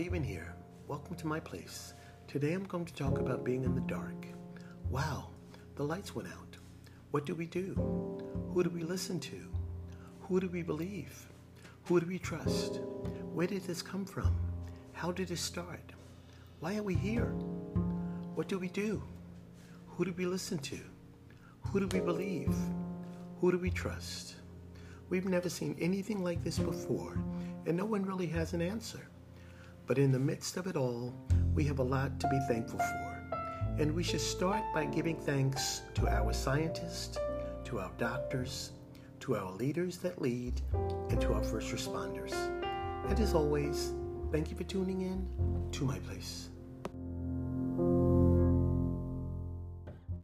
Clevin here. Welcome to my place. Today I'm going to talk about being in the dark. Wow, the lights went out. What do we do? Who do we listen to? Who do we believe? Who do we trust? Where did this come from? How did it start? Why are we here? What do we do? Who do we listen to? Who do we believe? Who do we trust? We've never seen anything like this before, and no one really has an answer. But in the midst of it all, we have a lot to be thankful for. And we should start by giving thanks to our scientists, to our doctors, to our leaders that lead, and to our first responders. And as always, thank you for tuning in to my place.